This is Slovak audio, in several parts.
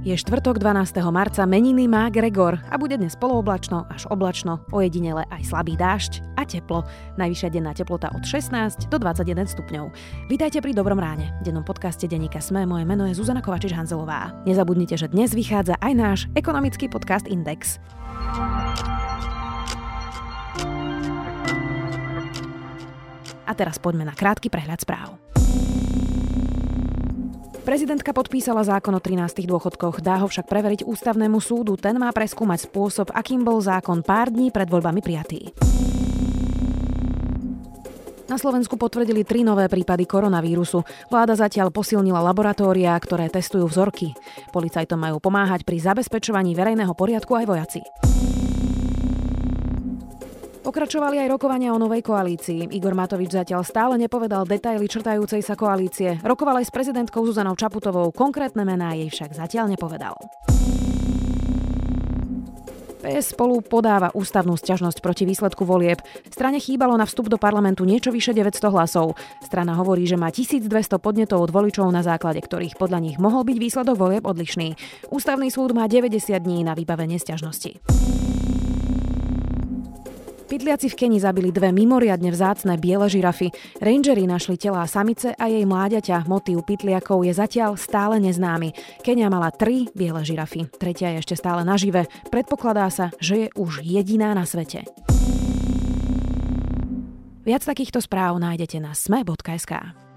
Je štvrtok 12. marca, meniny má Gregor a bude dnes polooblačno až oblačno, ojedinele aj slabý dážď a teplo. Najvyššia denná teplota od 16 do 21 stupňov. Vítajte pri Dobrom ráne. Dennom podcaste Deníka Sme moje meno je Zuzana Kovačič-Hanzelová. Nezabudnite, že dnes vychádza aj náš ekonomický podcast Index. A teraz poďme na krátky prehľad správ. Prezidentka podpísala zákon o 13 dôchodkoch, dá ho však preveriť ústavnému súdu. Ten má preskúmať spôsob, akým bol zákon pár dní pred voľbami prijatý. Na Slovensku potvrdili tri nové prípady koronavírusu. Vláda zatiaľ posilnila laboratória, ktoré testujú vzorky. Policajtom majú pomáhať pri zabezpečovaní verejného poriadku aj vojaci. Pokračovali aj rokovania o novej koalícii. Igor Matovič zatiaľ stále nepovedal detaily črtajúcej sa koalície. Rokoval aj s prezidentkou Zuzanou Čaputovou, konkrétne mená jej však zatiaľ nepovedal. PS spolu podáva ústavnú sťažnosť proti výsledku volieb. Strane chýbalo na vstup do parlamentu niečo vyše 900 hlasov. Strana hovorí, že má 1200 podnetov od voličov, na základe ktorých podľa nich mohol byť výsledok volieb odlišný. Ústavný súd má 90 dní na vybavenie sťažnosti. Pytliaci v Keni zabili dve mimoriadne vzácne biele žirafy. Rangeri našli telá samice a jej mláďaťa. Motív pytliakov je zatiaľ stále neznámy. Kenia mala tri biele žirafy. Tretia je ešte stále nažive. Predpokladá sa, že je už jediná na svete. Viac takýchto správ nájdete na sme.sk.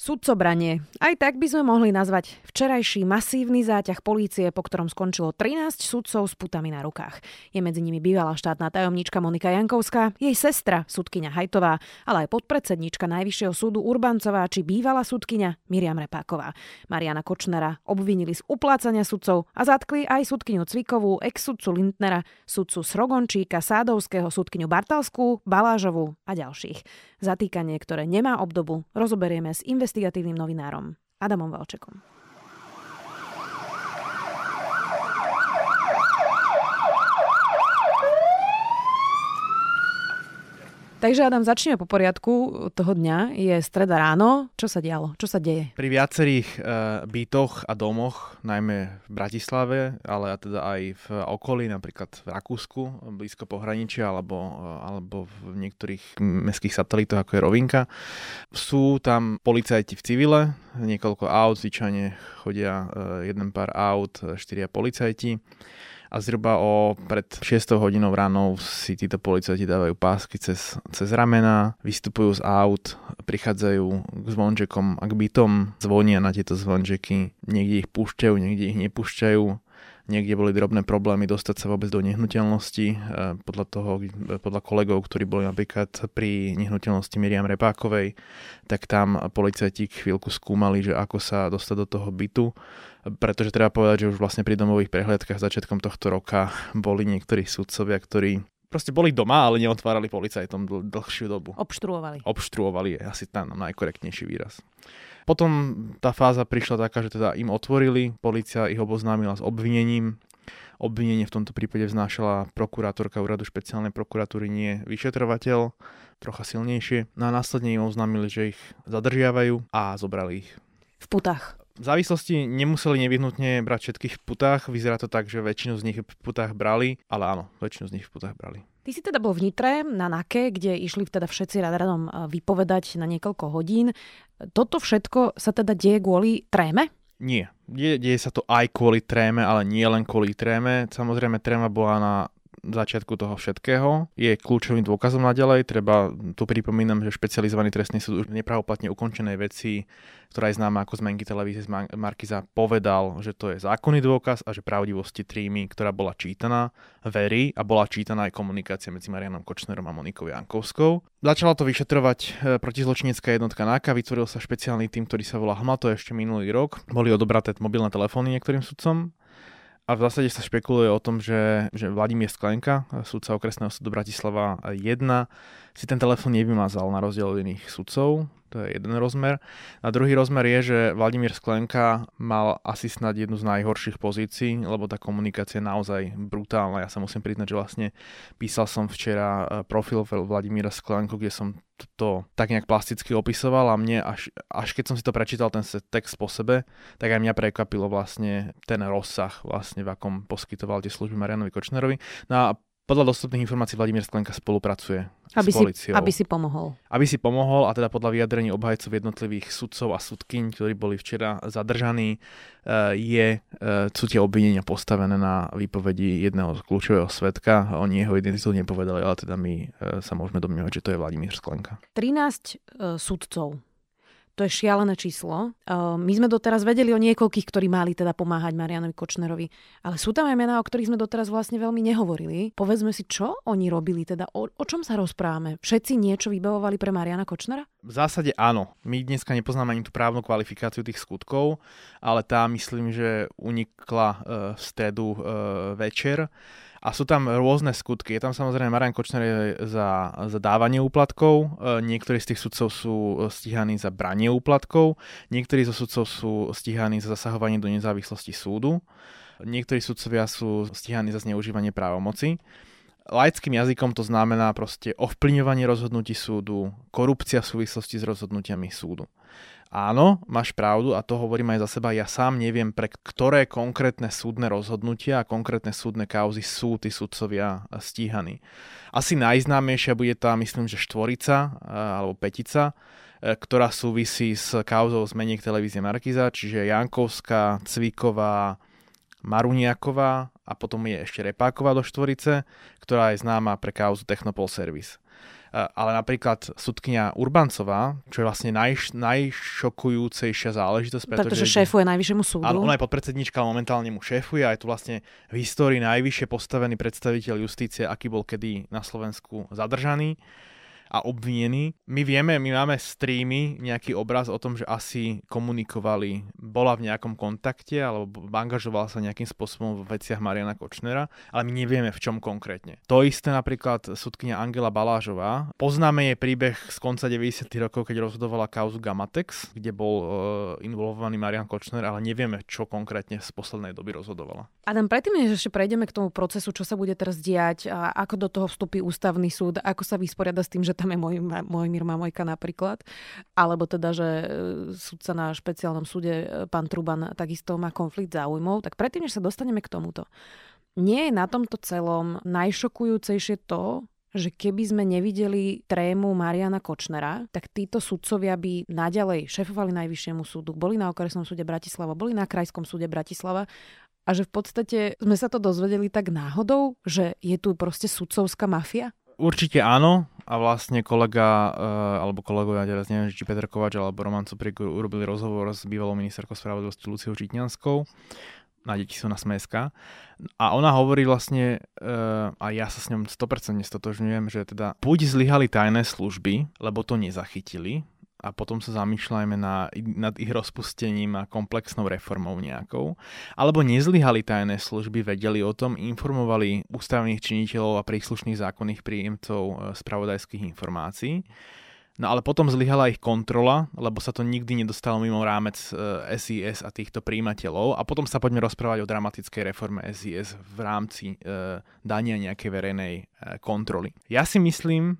Sudcobranie. Aj tak by sme mohli nazvať včerajší masívny záťah polície, po ktorom skončilo 13 sudcov s putami na rukách. Je medzi nimi bývalá štátna tajomnička Monika Jankovská, jej sestra, sudkyňa Hajtová, ale aj podpredsednička Najvyššieho súdu Urbancová či bývalá sudkyňa Miriam Repáková. Mariana Kočnera obvinili z uplácania sudcov a zatkli aj sudkyňu Cvikovú, ex-sudcu Lindnera, sudcu Srogončíka, Sádovského, sudkyňu Bartalskú, Balážovú a ďalších. Zatýkanie, ktoré nemá obdobu, rozoberieme s investigatívnym novinárom Adamom Valčekom. Takže Adam, začneme po poriadku toho dňa. Je streda ráno. Čo sa dialo? Čo sa deje? Pri viacerých e, bytoch a domoch, najmä v Bratislave, ale teda aj v okolí, napríklad v Rakúsku, blízko pohraničia, alebo, e, alebo v niektorých mestských satelitoch, ako je Rovinka, sú tam policajti v civile, niekoľko aut, zvyčajne chodia e, jeden pár aut, štyria policajti a zhruba o pred 6 hodinou ráno si títo policajti dávajú pásky cez, cez ramena, vystupujú z aut, prichádzajú k zvončekom a k bytom, zvonia na tieto zvončeky, niekde ich púšťajú, niekde ich nepúšťajú, niekde boli drobné problémy dostať sa vôbec do nehnuteľnosti. E, podľa toho, podľa kolegov, ktorí boli napríklad pri nehnuteľnosti Miriam Repákovej, tak tam policajti chvíľku skúmali, že ako sa dostať do toho bytu pretože treba povedať, že už vlastne pri domových prehliadkach začiatkom tohto roka boli niektorí sudcovia, ktorí proste boli doma, ale neotvárali policajtom dl- dlhšiu dobu. Obštruovali. Obštruovali je asi tam najkorektnejší výraz. Potom tá fáza prišla taká, že teda im otvorili, policia ich oboznámila s obvinením, obvinenie v tomto prípade vznášala prokurátorka úradu špeciálnej prokuratúry, nie vyšetrovateľ, trocha silnejšie. No a následne im oznámili, že ich zadržiavajú a zobrali ich. V putách v závislosti nemuseli nevyhnutne brať všetkých v putách. Vyzerá to tak, že väčšinu z nich v putách brali, ale áno, väčšinu z nich v putách brali. Ty si teda bol v Nitre na NAKE, kde išli teda všetci radom e, vypovedať na niekoľko hodín. Toto všetko sa teda deje kvôli tréme? Nie. Die, deje sa to aj kvôli tréme, ale nie len kvôli tréme. Samozrejme, tréma bola na začiatku toho všetkého. Je kľúčovým dôkazom naďalej. Treba, tu pripomínam, že špecializovaný trestný súd už nepravoplatne ukončenej veci, ktorá je známa ako zmenky televízie z Markiza, povedal, že to je zákonný dôkaz a že pravdivosti trímy, ktorá bola čítaná, verí a bola čítaná aj komunikácia medzi Marianom Kočnerom a Monikou Jankovskou. Začala to vyšetrovať e, protizločinecká jednotka NAKA, vytvoril sa špeciálny tým, ktorý sa volá HMA, to ešte minulý rok. Boli odobraté mobilné telefóny niektorým sudcom a v zásade sa špekuluje o tom, že, že Vladimír Sklenka, sudca okresného súdu Bratislava 1, si ten telefón nevymazal na rozdiel od iných sudcov, to je jeden rozmer. A druhý rozmer je, že Vladimír Sklenka mal asi snad jednu z najhorších pozícií, lebo tá komunikácia je naozaj brutálna. Ja sa musím priznať, že vlastne písal som včera e, profil Vladimíra Sklenku, kde som to tak nejak plasticky opisoval a mne až, až keď som si to prečítal ten text po sebe, tak aj mňa prekvapilo vlastne ten rozsah vlastne v akom poskytoval tie služby Marianovi Kočnerovi. No a podľa dostupných informácií Vladimír Sklenka spolupracuje aby s policiou. Si, aby si pomohol. Aby si pomohol a teda podľa vyjadrení obhajcov jednotlivých sudcov a sudkyň, ktorí boli včera zadržaní, eh, je, eh, sú tie obvinenia postavené na výpovedi jedného kľúčového svetka. Oni jeho identitu nepovedali, ale teda my eh, sa môžeme domnievať, že to je Vladimír Sklenka. 13 sudcov to je šialené číslo. My sme doteraz vedeli o niekoľkých, ktorí mali teda pomáhať Marianovi Kočnerovi, ale sú tam aj mená, o ktorých sme doteraz vlastne veľmi nehovorili. Povedzme si, čo oni robili, teda o, o čom sa rozprávame? Všetci niečo vybavovali pre Mariana Kočnera? V zásade áno. My dneska nepoznáme ani tú právnu kvalifikáciu tých skutkov, ale tá myslím, že unikla uh, v stredu uh, večer. A sú tam rôzne skutky. Je tam samozrejme Marian Kočner za, za dávanie úplatkov, e, niektorí z tých sudcov sú stíhaní za branie úplatkov, niektorí zo sudcov sú stíhaní za zasahovanie do nezávislosti súdu, niektorí sudcovia sú stíhaní za zneužívanie právomoci. Laickým jazykom to znamená proste ovplyvňovanie rozhodnutí súdu, korupcia v súvislosti s rozhodnutiami súdu. Áno, máš pravdu a to hovorím aj za seba. Ja sám neviem, pre ktoré konkrétne súdne rozhodnutia a konkrétne súdne kauzy sú tí sudcovia stíhaní. Asi najznámejšia bude tá, myslím, že štvorica alebo petica, e, ktorá súvisí s kauzou zmeniek televízie Markiza, čiže Jankovská, Cviková, Maruniaková a potom je ešte Repáková do štvorice, ktorá je známa pre kauzu Technopol Service. Eh, ale napríklad sudkňa Urbancová, čo je vlastne naj, najšokujúcejšia záležitosť. Pretože, pretože šéfuje najvyššiemu súdu. Áno, ona je podpredsednička, momentálne mu šéfuje a je tu vlastne v histórii najvyššie postavený predstaviteľ justície, aký bol kedy na Slovensku zadržaný a obvinený. My vieme, my máme streamy, nejaký obraz o tom, že asi komunikovali, bola v nejakom kontakte alebo angažovala sa nejakým spôsobom v veciach Mariana Kočnera, ale my nevieme v čom konkrétne. To isté napríklad sudkynia Angela Balážová. Poznáme jej príbeh z konca 90. rokov, keď rozhodovala kauzu Gamatex, kde bol uh, involvovaný Marian Kočner, ale nevieme, čo konkrétne z poslednej doby rozhodovala. Adam, predtým, než ešte prejdeme k tomu procesu, čo sa bude teraz diať, a ako do toho vstupí ústavný súd, ako sa vysporiada s tým, že tam je môj, môj Mír Mamojka napríklad, alebo teda, že e, sudca na špeciálnom súde, e, pán Truban, takisto má konflikt záujmov, tak predtým, než sa dostaneme k tomuto, nie je na tomto celom najšokujúcejšie to, že keby sme nevideli trému Mariana Kočnera, tak títo sudcovia by naďalej šefovali Najvyššiemu súdu, boli na okresnom súde Bratislava, boli na Krajskom súde Bratislava a že v podstate sme sa to dozvedeli tak náhodou, že je tu proste sudcovská mafia? Určite áno a vlastne kolega, uh, alebo kolegovia, teraz neviem, či Petr Kovač alebo Roman Cuprik urobili rozhovor s bývalou ministerkou spravodlivosti Luciou Žitňanskou na deti sú na smeska. A ona hovorí vlastne, uh, a ja sa s ňom 100% stotožňujem, že teda buď zlyhali tajné služby, lebo to nezachytili, a potom sa zamýšľajme na, nad ich rozpustením a komplexnou reformou nejakou. Alebo nezlyhali tajné služby, vedeli o tom, informovali ústavných činiteľov a príslušných zákonných príjemcov e, spravodajských informácií. No ale potom zlyhala ich kontrola, lebo sa to nikdy nedostalo mimo rámec SIS e, a týchto príjimateľov. A potom sa poďme rozprávať o dramatickej reforme SIS v rámci e, dania nejakej verejnej e, kontroly. Ja si myslím,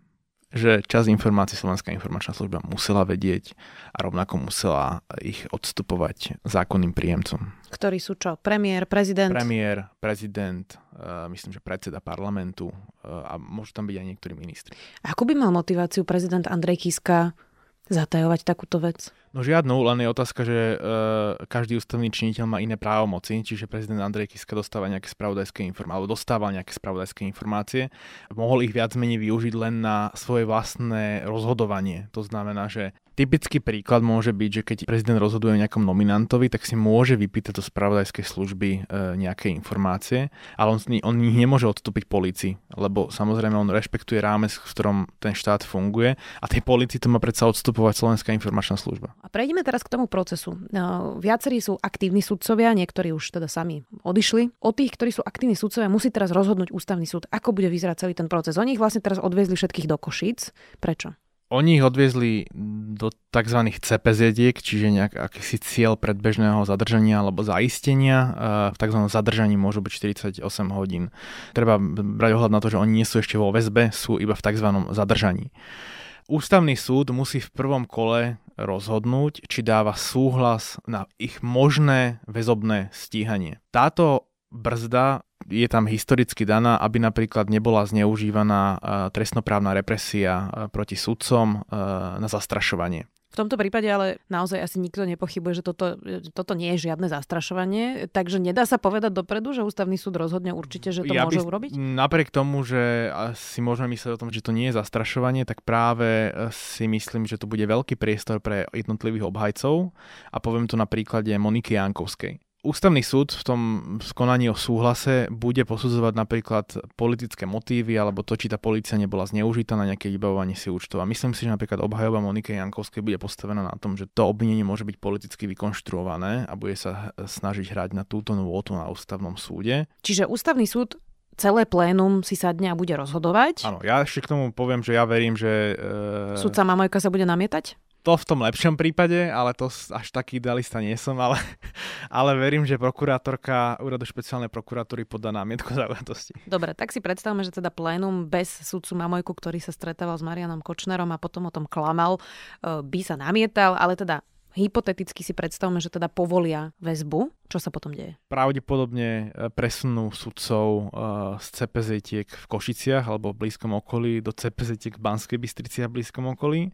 že čas informácií Slovenská informačná služba musela vedieť a rovnako musela ich odstupovať zákonným príjemcom. Ktorí sú čo? Premiér, prezident? Premiér, prezident, uh, myslím, že predseda parlamentu uh, a môžu tam byť aj niektorí ministri. Ako by mal motiváciu prezident Andrej Kiska zatajovať takúto vec? No žiadnu, len je otázka, že uh, každý ústavný činiteľ má iné právomoci, čiže prezident Andrej Kiska dostáva nejaké spravodajské informácie, alebo dostával nejaké spravodajské informácie. Mohol ich viac menej využiť len na svoje vlastné rozhodovanie. To znamená, že Typický príklad môže byť, že keď prezident rozhoduje o nejakom nominantovi, tak si môže vypýtať do spravodajskej služby e, nejaké informácie, ale on, on ich nemôže odstúpiť policii, lebo samozrejme on rešpektuje rámec, v ktorom ten štát funguje a tej policii to má predsa odstupovať Slovenská informačná služba. A prejdeme teraz k tomu procesu. No, viacerí sú aktívni sudcovia, niektorí už teda sami odišli. O tých, ktorí sú aktívni sudcovia, musí teraz rozhodnúť ústavný súd, ako bude vyzerať celý ten proces. Oni ich vlastne teraz odviezli všetkých do Košíc. Prečo? Oni ich odviezli do tzv. CPZ, čiže nejak akýsi cieľ predbežného zadržania alebo zaistenia. V tzv. zadržaní môžu byť 48 hodín. Treba brať ohľad na to, že oni nie sú ešte vo väzbe, sú iba v tzv. zadržaní. Ústavný súd musí v prvom kole rozhodnúť, či dáva súhlas na ich možné väzobné stíhanie. Táto brzda je tam historicky daná, aby napríklad nebola zneužívaná trestnoprávna represia proti sudcom na zastrašovanie. V tomto prípade ale naozaj asi nikto nepochybuje, že toto, toto nie je žiadne zastrašovanie, takže nedá sa povedať dopredu, že ústavný súd rozhodne určite, že to ja môže by, urobiť? Napriek tomu, že si môžeme myslieť o tom, že to nie je zastrašovanie, tak práve e, si myslím, že to bude veľký priestor pre jednotlivých obhajcov a poviem to na príklade Moniky Jankovskej. Ústavný súd v tom skonaní o súhlase bude posudzovať napríklad politické motívy alebo to, či tá policia nebola zneužitá na nejaké vybavovanie si účtov. A myslím si, že napríklad obhajoba Monike Jankovskej bude postavená na tom, že to obvinenie môže byť politicky vykonštruované a bude sa snažiť hrať na túto nôtu na ústavnom súde. Čiže ústavný súd celé plénum si sadne a bude rozhodovať. Áno, ja ešte k tomu poviem, že ja verím, že... E... Sudca Mamojka sa bude namietať? To v tom lepšom prípade, ale to až taký idealista nie som, ale, ale verím, že prokurátorka úradu špeciálnej prokuratúry podá námietku zaujatosti. Dobre, tak si predstavme, že teda plénum bez sudcu Mamojku, ktorý sa stretával s Marianom Kočnerom a potom o tom klamal, e, by sa namietal, ale teda hypoteticky si predstavme, že teda povolia väzbu čo sa potom deje? Pravdepodobne e, presunú sudcov e, z cpz v Košiciach alebo v blízkom okolí do cpz v Banskej Bystrici a v blízkom okolí,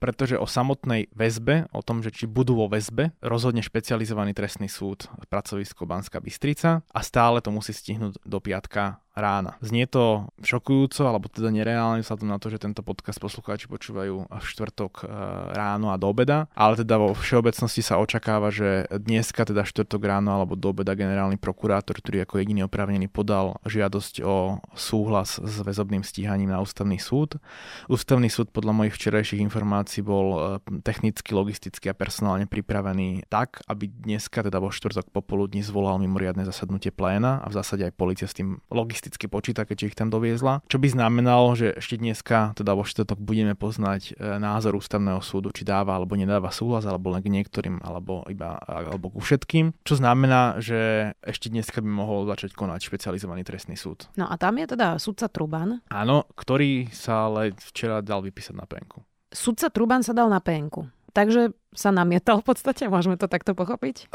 pretože o samotnej väzbe, o tom, že či budú vo väzbe, rozhodne špecializovaný trestný súd pracovisko Banská Bystrica a stále to musí stihnúť do piatka rána. Znie to šokujúco, alebo teda nereálne vzhľadom na to, že tento podcast poslucháči počúvajú v štvrtok e, ráno a do obeda, ale teda vo všeobecnosti sa očakáva, že dneska, teda štvrtok ráno alebo do obeda generálny prokurátor, ktorý ako jediný oprávnený podal žiadosť o súhlas s väzobným stíhaním na ústavný súd. Ústavný súd podľa mojich včerajších informácií bol e, technicky, logisticky a personálne pripravený tak, aby dneska, teda vo štvrtok popoludní zvolal mimoriadne zasadnutie pléna a v zásade aj policia s tým logisticky počíta, keďže ich tam doviezla. Čo by znamenalo, že ešte dneska, teda vo štvrtok, budeme poznať e, názor ústavného súdu, či dáva alebo nedáva súhlas, alebo len k niektorým, alebo iba alebo ku všetkým. Čo znamená, že ešte dneska by mohol začať konať špecializovaný trestný súd. No a tam je teda sudca Truban. Áno, ktorý sa ale včera dal vypísať na penku. Sudca Truban sa dal na penku. Takže sa namietal v podstate, môžeme to takto pochopiť?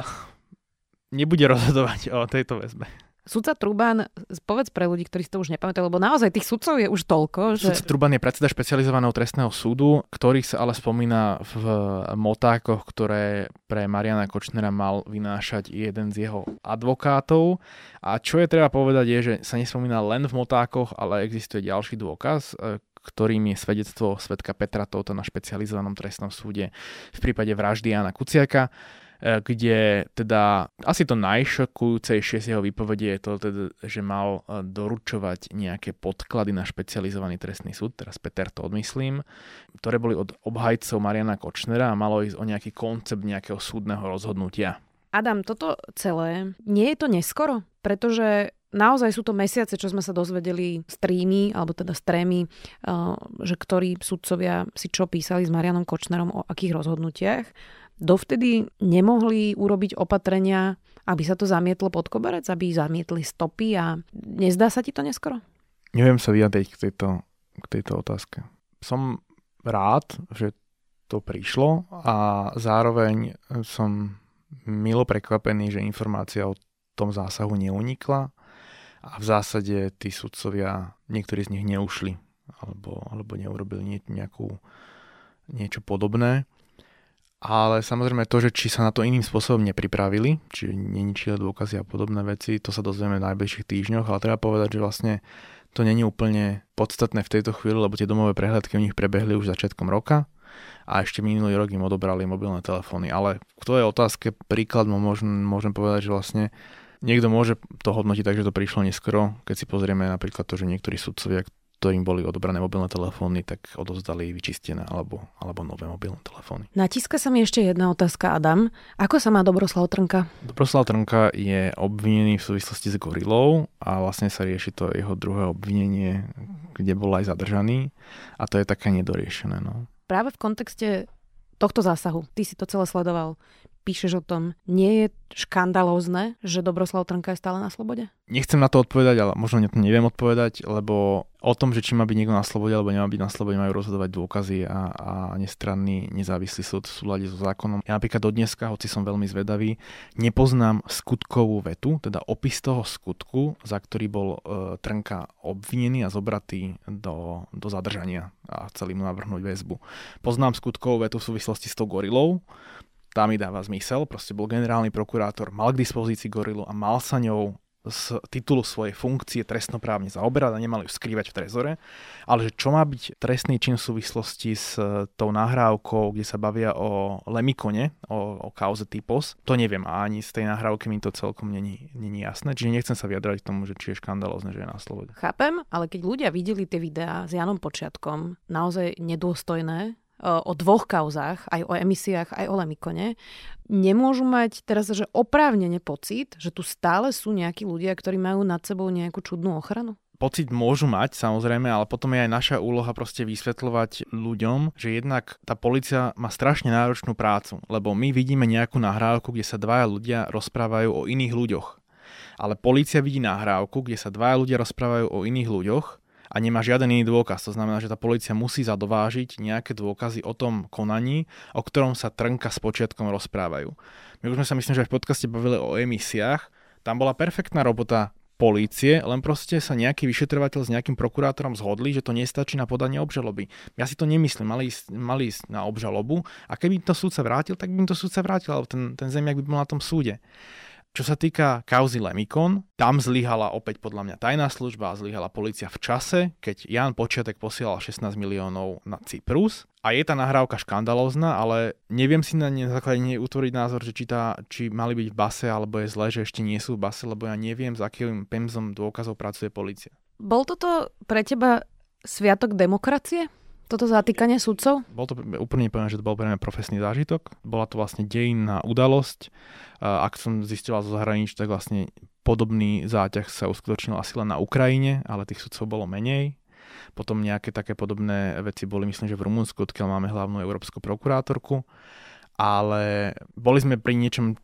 Nebude rozhodovať o tejto väzbe. Sudca Truban, povedz pre ľudí, ktorí si to už nepamätajú, lebo naozaj tých sudcov je už toľko. Že... Sudca Truban je predseda špecializovaného trestného súdu, ktorý sa ale spomína v motákoch, ktoré pre Mariana Kočnera mal vynášať jeden z jeho advokátov. A čo je treba povedať je, že sa nespomína len v motákoch, ale existuje ďalší dôkaz, e, ktorým je svedectvo svetka Petra Toto na špecializovanom trestnom súde v prípade vraždy Jana Kuciaka kde teda asi to najšokujúcejšie z jeho výpovede je to, teda, že mal e, doručovať nejaké podklady na špecializovaný trestný súd, teraz Peter to odmyslím, ktoré boli od obhajcov Mariana Kočnera a malo ísť o nejaký koncept nejakého súdneho rozhodnutia. Adam, toto celé, nie je to neskoro? Pretože naozaj sú to mesiace, čo sme sa dozvedeli z trímy, alebo teda z trémy, e, že ktorí sudcovia si čo písali s Marianom Kočnerom o akých rozhodnutiach dovtedy nemohli urobiť opatrenia, aby sa to zamietlo pod koberec, aby zamietli stopy a nezdá sa ti to neskoro? Neviem sa vyjadriť k tejto, k tejto otázke. Som rád, že to prišlo a zároveň som milo prekvapený, že informácia o tom zásahu neunikla a v zásade tí sudcovia, niektorí z nich neušli alebo, alebo neurobili nejakú, niečo podobné. Ale samozrejme to, že či sa na to iným spôsobom nepripravili, či neničili dôkazy a podobné veci, to sa dozvieme v najbližších týždňoch, ale treba povedať, že vlastne to není úplne podstatné v tejto chvíli, lebo tie domové prehľadky u nich prebehli už začiatkom roka a ešte minulý rok im odobrali mobilné telefóny. Ale k je otázke príklad môžem, môžem povedať, že vlastne niekto môže to hodnotiť tak, že to prišlo neskoro. Keď si pozrieme napríklad to, že niektorí sudcovia, ktorým boli odobrané mobilné telefóny, tak odozdali vyčistené alebo, alebo nové mobilné telefóny. Natíska sa mi ešte jedna otázka, Adam. Ako sa má Dobroslav Trnka? Dobroslav Trnka je obvinený v súvislosti s gorilou a vlastne sa rieši to jeho druhé obvinenie, kde bol aj zadržaný a to je také nedoriešené. No. Práve v kontexte tohto zásahu, ty si to celé sledoval, píšeš o tom, nie je škandalózne, že Dobroslav Trnka je stále na slobode? Nechcem na to odpovedať, ale možno to neviem odpovedať, lebo o tom, že či má byť niekto na slobode alebo nemá byť na slobode, majú rozhodovať dôkazy a, a nestranný nezávislý súd v súlade so zákonom. Ja napríklad do dneska, hoci som veľmi zvedavý, nepoznám skutkovú vetu, teda opis toho skutku, za ktorý bol e, Trnka obvinený a zobratý do, do zadržania a chceli mu navrhnúť väzbu. Poznám skutkovú vetu v súvislosti s tou gorilou, tá mi dáva zmysel, proste bol generálny prokurátor, mal k dispozícii gorilu a mal sa ňou z titulu svojej funkcie trestnoprávne zaoberať a nemali ju skrývať v trezore, ale že čo má byť trestný čin v súvislosti s e, tou nahrávkou, kde sa bavia o Lemikone, o, o kauze typos, to neviem a ani z tej nahrávky mi to celkom není, není jasné, čiže nechcem sa vyjadrať k tomu, že či je škandalózne, že je na slobode. Chápem, ale keď ľudia videli tie videá s Janom Počiatkom, naozaj nedôstojné, o dvoch kauzách, aj o emisiách, aj o Lemikone, nemôžu mať teraz, že oprávnene pocit, že tu stále sú nejakí ľudia, ktorí majú nad sebou nejakú čudnú ochranu? pocit môžu mať, samozrejme, ale potom je aj naša úloha proste vysvetľovať ľuďom, že jednak tá policia má strašne náročnú prácu, lebo my vidíme nejakú nahrávku, kde sa dvaja ľudia rozprávajú o iných ľuďoch. Ale policia vidí nahrávku, kde sa dvaja ľudia rozprávajú o iných ľuďoch a nemá žiaden iný dôkaz. To znamená, že tá policia musí zadovážiť nejaké dôkazy o tom konaní, o ktorom sa Trnka s počiatkom rozprávajú. My už sme sa myslím, že aj v podcaste bavili o emisiách. Tam bola perfektná robota polície, len proste sa nejaký vyšetrovateľ s nejakým prokurátorom zhodli, že to nestačí na podanie obžaloby. Ja si to nemyslím, mali ísť, mali ísť na obžalobu a keby to súdca vrátil, tak by im to súdca vrátil, ale ten, ten zemiak by bol na tom súde. Čo sa týka kauzy Lemikon, tam zlyhala opäť podľa mňa tajná služba a zlyhala policia v čase, keď Jan Počiatek posielal 16 miliónov na Cyprus. A je tá nahrávka škandalózna, ale neviem si na, ne, základe nej utvoriť názor, že či, tá, či mali byť v base, alebo je zle, že ešte nie sú v base, lebo ja neviem, s akým pemzom dôkazov pracuje policia. Bol toto pre teba sviatok demokracie? Toto zatýkanie sudcov? Bol to úplne povedané, že to bol pre mňa profesný zážitok. Bola to vlastne dejinná udalosť. Ak som zistila zo zahraničí, tak vlastne podobný záťah sa uskutočnil asi len na Ukrajine, ale tých sudcov bolo menej. Potom nejaké také podobné veci boli, myslím, že v Rumunsku, odkiaľ máme hlavnú európsku prokurátorku. Ale boli sme pri niečom,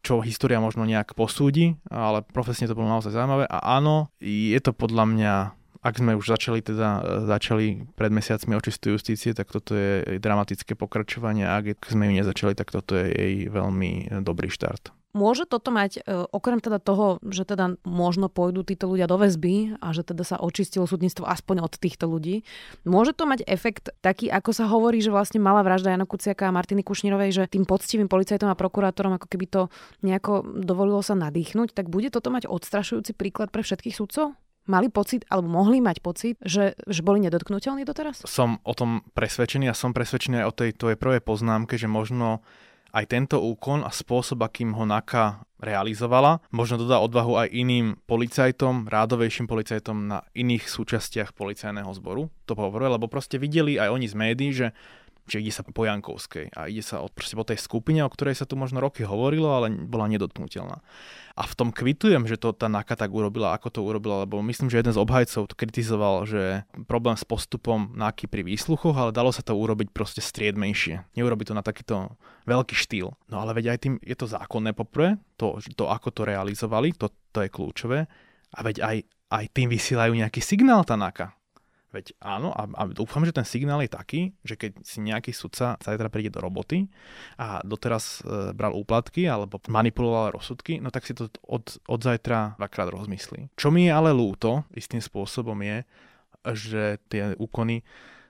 čo história možno nejak posúdi, ale profesne to bolo naozaj zaujímavé. A áno, je to podľa mňa ak sme už začali teda e, začali pred mesiacmi očistú justície, tak toto je dramatické pokračovanie ak sme ju nezačali, tak toto je jej veľmi dobrý štart. Môže toto mať, e, okrem teda toho, že teda možno pôjdu títo ľudia do väzby a že teda sa očistilo súdnictvo aspoň od týchto ľudí, môže to mať efekt taký, ako sa hovorí, že vlastne mala vražda Jana Kuciaka a Martiny Kušnírovej, že tým poctivým policajtom a prokurátorom ako keby to nejako dovolilo sa nadýchnuť, tak bude toto mať odstrašujúci príklad pre všetkých sudcov? Mali pocit, alebo mohli mať pocit, že, že boli nedotknutelní doteraz? Som o tom presvedčený a som presvedčený aj o tej tvojej prvej poznámke, že možno aj tento úkon a spôsob, akým ho NAKA realizovala, možno dodá odvahu aj iným policajtom, rádovejším policajtom na iných súčastiach policajného zboru. To hovoruje, lebo proste videli aj oni z médií, že že ide sa po Jankovskej a ide sa o, proste po tej skupine, o ktorej sa tu možno roky hovorilo, ale bola nedotknutelná. A v tom kvitujem, že to tá NAKA tak urobila, ako to urobila, lebo myslím, že jeden z obhajcov to kritizoval, že problém s postupom NAKY pri výsluchoch, ale dalo sa to urobiť proste striedmejšie. Neurobiť to na takýto veľký štýl. No ale veď aj tým je to zákonné poprvé, to, to ako to realizovali, to, to je kľúčové. A veď aj, aj tým vysielajú nejaký signál tá NAKA Veď áno, a, a dúfam, že ten signál je taký, že keď si nejaký sudca zajtra príde do roboty a doteraz e, bral úplatky alebo manipuloval rozsudky, no tak si to od, od zajtra dvakrát rozmyslí. Čo mi je ale lúto istým spôsobom je, že tie úkony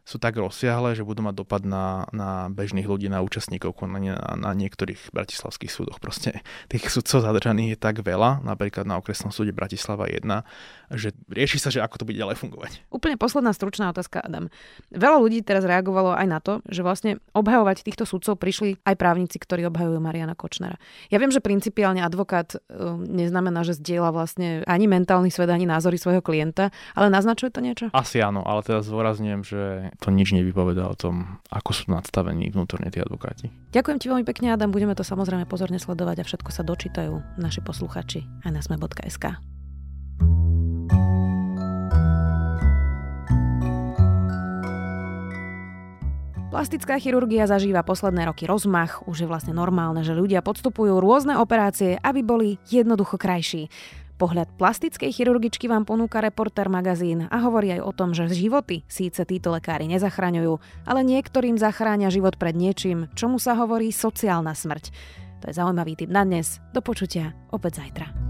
sú tak rozsiahle, že budú mať dopad na, na bežných ľudí, na účastníkov konania na, na niektorých bratislavských súdoch. Proste tých súdcov zadržaných je tak veľa, napríklad na okresnom súde Bratislava 1, že rieši sa, že ako to bude ďalej fungovať. Úplne posledná stručná otázka, Adam. Veľa ľudí teraz reagovalo aj na to, že vlastne obhajovať týchto súdcov prišli aj právnici, ktorí obhajujú Mariana Kočnera. Ja viem, že principiálne advokát uh, neznamená, že zdieľa vlastne ani mentálny svet, ani názory svojho klienta, ale naznačuje to niečo? Asi áno, ale teraz zdôrazňujem, že to nič nevypovedá o tom, ako sú nadstavení vnútorne tí advokáti. Ďakujem ti veľmi pekne, Adam. Budeme to samozrejme pozorne sledovať a všetko sa dočítajú naši posluchači aj na sme.sk. Plastická chirurgia zažíva posledné roky rozmach, už je vlastne normálne, že ľudia podstupujú rôzne operácie, aby boli jednoducho krajší. Pohľad plastickej chirurgičky vám ponúka Reporter magazín a hovorí aj o tom, že životy síce títo lekári nezachraňujú, ale niektorým zachráňa život pred niečím, čomu sa hovorí sociálna smrť. To je zaujímavý tip na dnes. Do počutia opäť zajtra.